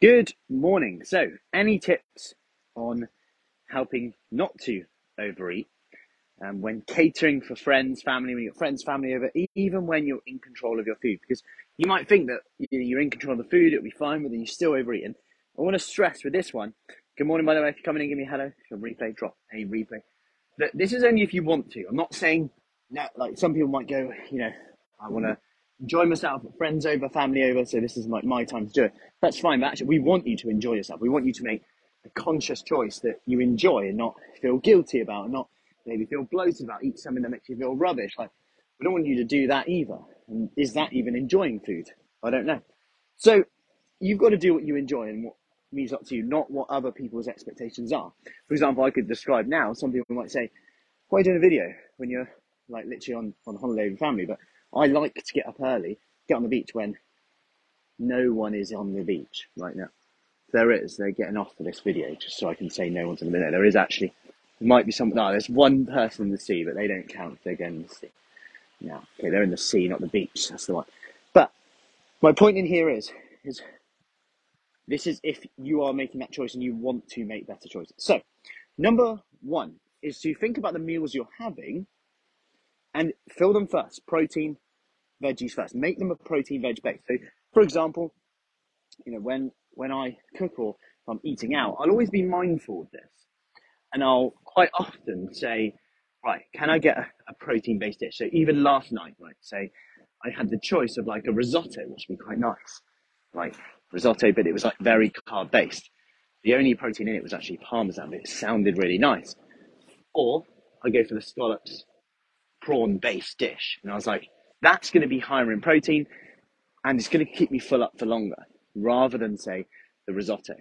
Good morning. So, any tips on helping not to overeat um, when catering for friends, family, when you've friends, family over, even when you're in control of your food? Because you might think that you're in control of the food, it'll be fine, but then you're still overeating. I want to stress with this one. Good morning, by the way. If you're coming in, give me a hello. If you're replay, drop a replay. That this is only if you want to. I'm not saying that, like, some people might go, you know, I want to enjoy myself, friends over, family over, so this is my, my time to do it. That's fine, but actually, we want you to enjoy yourself. We want you to make a conscious choice that you enjoy and not feel guilty about, and not maybe feel bloated about, eat something that makes you feel rubbish. Like, we don't want you to do that either. And is that even enjoying food? I don't know. So, you've got to do what you enjoy and what means up to you, not what other people's expectations are. For example, I could describe now, some people might say, why are you doing a video when you're like literally on, on holiday with family? But I like to get up early, get on the beach when no one is on the beach right now. There is, they're getting off for this video just so I can say no one's in the video. There is actually, there might be some, no, there's one person in the sea, but they don't count they're going in the sea. No, okay, they're in the sea, not the beach. That's the one. But my point in here is, is this is if you are making that choice and you want to make better choices. So, number one is to think about the meals you're having and fill them first. Protein, veggies first. Make them a protein veg base. So, for example, you know when when I cook or if I'm eating out, I'll always be mindful of this, and I'll quite often say, right, can I get a, a protein based dish? So even last night, right, say I had the choice of like a risotto, which would be quite nice, like risotto, but it was like very carb based. The only protein in it was actually parmesan, but it sounded really nice. Or I go for the scallops prawn based dish. And I was like, that's going to be higher in protein and it's going to keep me full up for longer rather than, say, the risotto.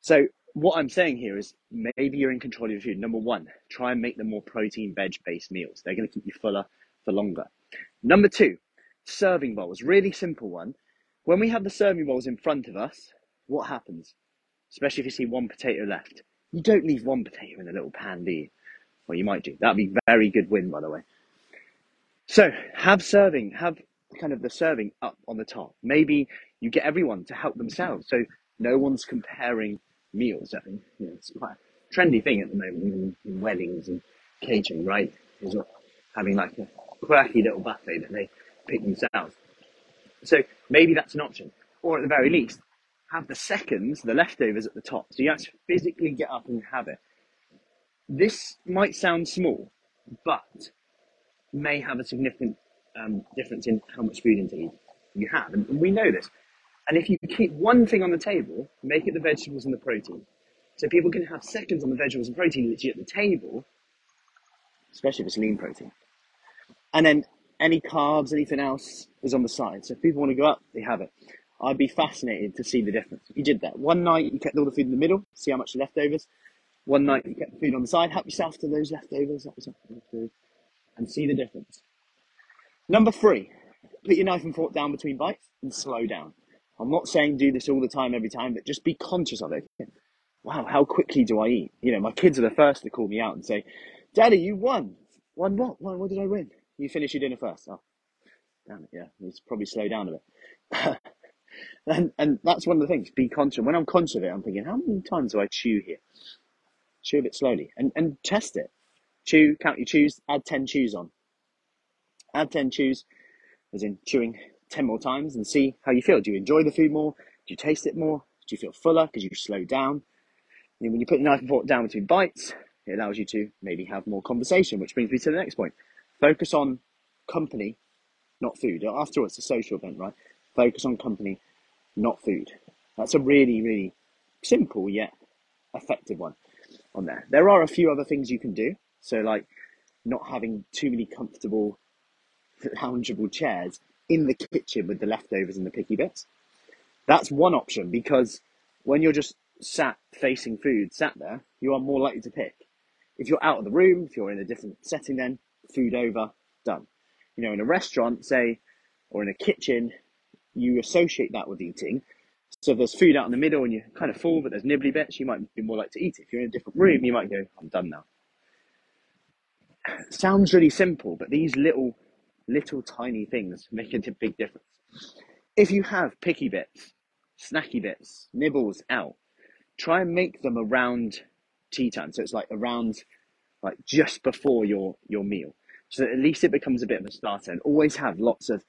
So, what I'm saying here is maybe you're in control of your food. Number one, try and make them more protein veg based meals. They're going to keep you fuller for longer. Number two, serving bowls. Really simple one. When we have the serving bowls in front of us, what happens? Especially if you see one potato left. You don't leave one potato in a little pan, do you? Well, you might do. That'd be very good win, by the way. So have serving, have kind of the serving up on the top. Maybe you get everyone to help themselves, so no one's comparing meals. I think you know, it's quite a trendy thing at the moment, even in weddings and catering, right? Is having like a quirky little buffet that they pick themselves. So maybe that's an option, or at the very least, have the seconds, the leftovers at the top, so you actually physically get up and have it. This might sound small, but may have a significant um, difference in how much food intake you have. And we know this. And if you keep one thing on the table, make it the vegetables and the protein. So people can have seconds on the vegetables and protein literally at the table, especially if it's lean protein. And then any carbs, anything else is on the side. So if people want to go up, they have it. I'd be fascinated to see the difference. If you did that, one night you kept all the food in the middle, see how much leftovers. One night you kept the food on the side, help yourself to those leftovers, to and see the difference. Number three, put your knife and fork down between bites and slow down. I'm not saying do this all the time, every time, but just be conscious of it. Wow, how quickly do I eat? You know, my kids are the first to call me out and say, Daddy, you won. Won what? Won, what did I win? You finished your dinner first. Oh, damn it, yeah. Need to probably slow down a bit. and, and that's one of the things, be conscious. When I'm conscious of it, I'm thinking, how many times do I chew here? Chew a bit slowly and, and test it. Chew, count your chews, add 10 chews on. Add 10 chews, as in chewing 10 more times and see how you feel. Do you enjoy the food more? Do you taste it more? Do you feel fuller because you slow down? And when you put the knife and fork down between bites, it allows you to maybe have more conversation, which brings me to the next point. Focus on company, not food. After all, it's a social event, right? Focus on company, not food. That's a really, really simple yet effective one on there. There are a few other things you can do. So, like not having too many comfortable, loungeable chairs in the kitchen with the leftovers and the picky bits. That's one option because when you're just sat facing food, sat there, you are more likely to pick. If you're out of the room, if you're in a different setting, then food over, done. You know, in a restaurant, say, or in a kitchen, you associate that with eating. So if there's food out in the middle and you're kind of full, but there's nibbly bits, you might be more likely to eat it. If you're in a different room, hmm. you might go, I'm done now. Sounds really simple, but these little, little tiny things make a big difference. If you have picky bits, snacky bits, nibbles out. Try and make them around tea time. So it's like around, like just before your, your meal. So at least it becomes a bit of a starter and always have lots of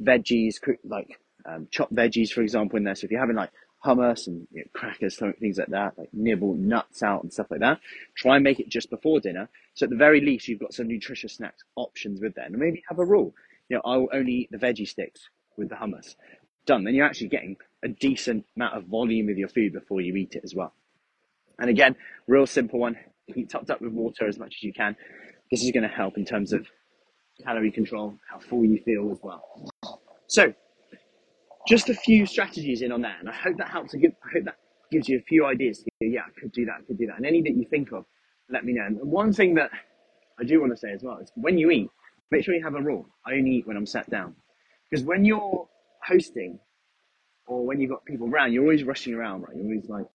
veggies, like um, chopped veggies, for example, in there. So if you're having like hummus and you know, crackers, things like that, like nibble nuts out and stuff like that. Try and make it just before dinner. So at the very least, you've got some nutritious snacks options with that. And maybe have a rule. You know, I'll only eat the veggie sticks with the hummus. Done. Then you're actually getting a decent amount of volume of your food before you eat it as well. And again, real simple one. Keep topped up with water as much as you can. This is going to help in terms of calorie control, how full you feel as well. So just a few strategies in on that, and I hope that helps. I hope that gives you a few ideas. Yeah, I could do that. I could do that. And any that you think of, let me know. And one thing that I do want to say as well is when you eat, make sure you have a rule. I only eat when I'm sat down, because when you're hosting or when you've got people around, you're always rushing around, right? You're always like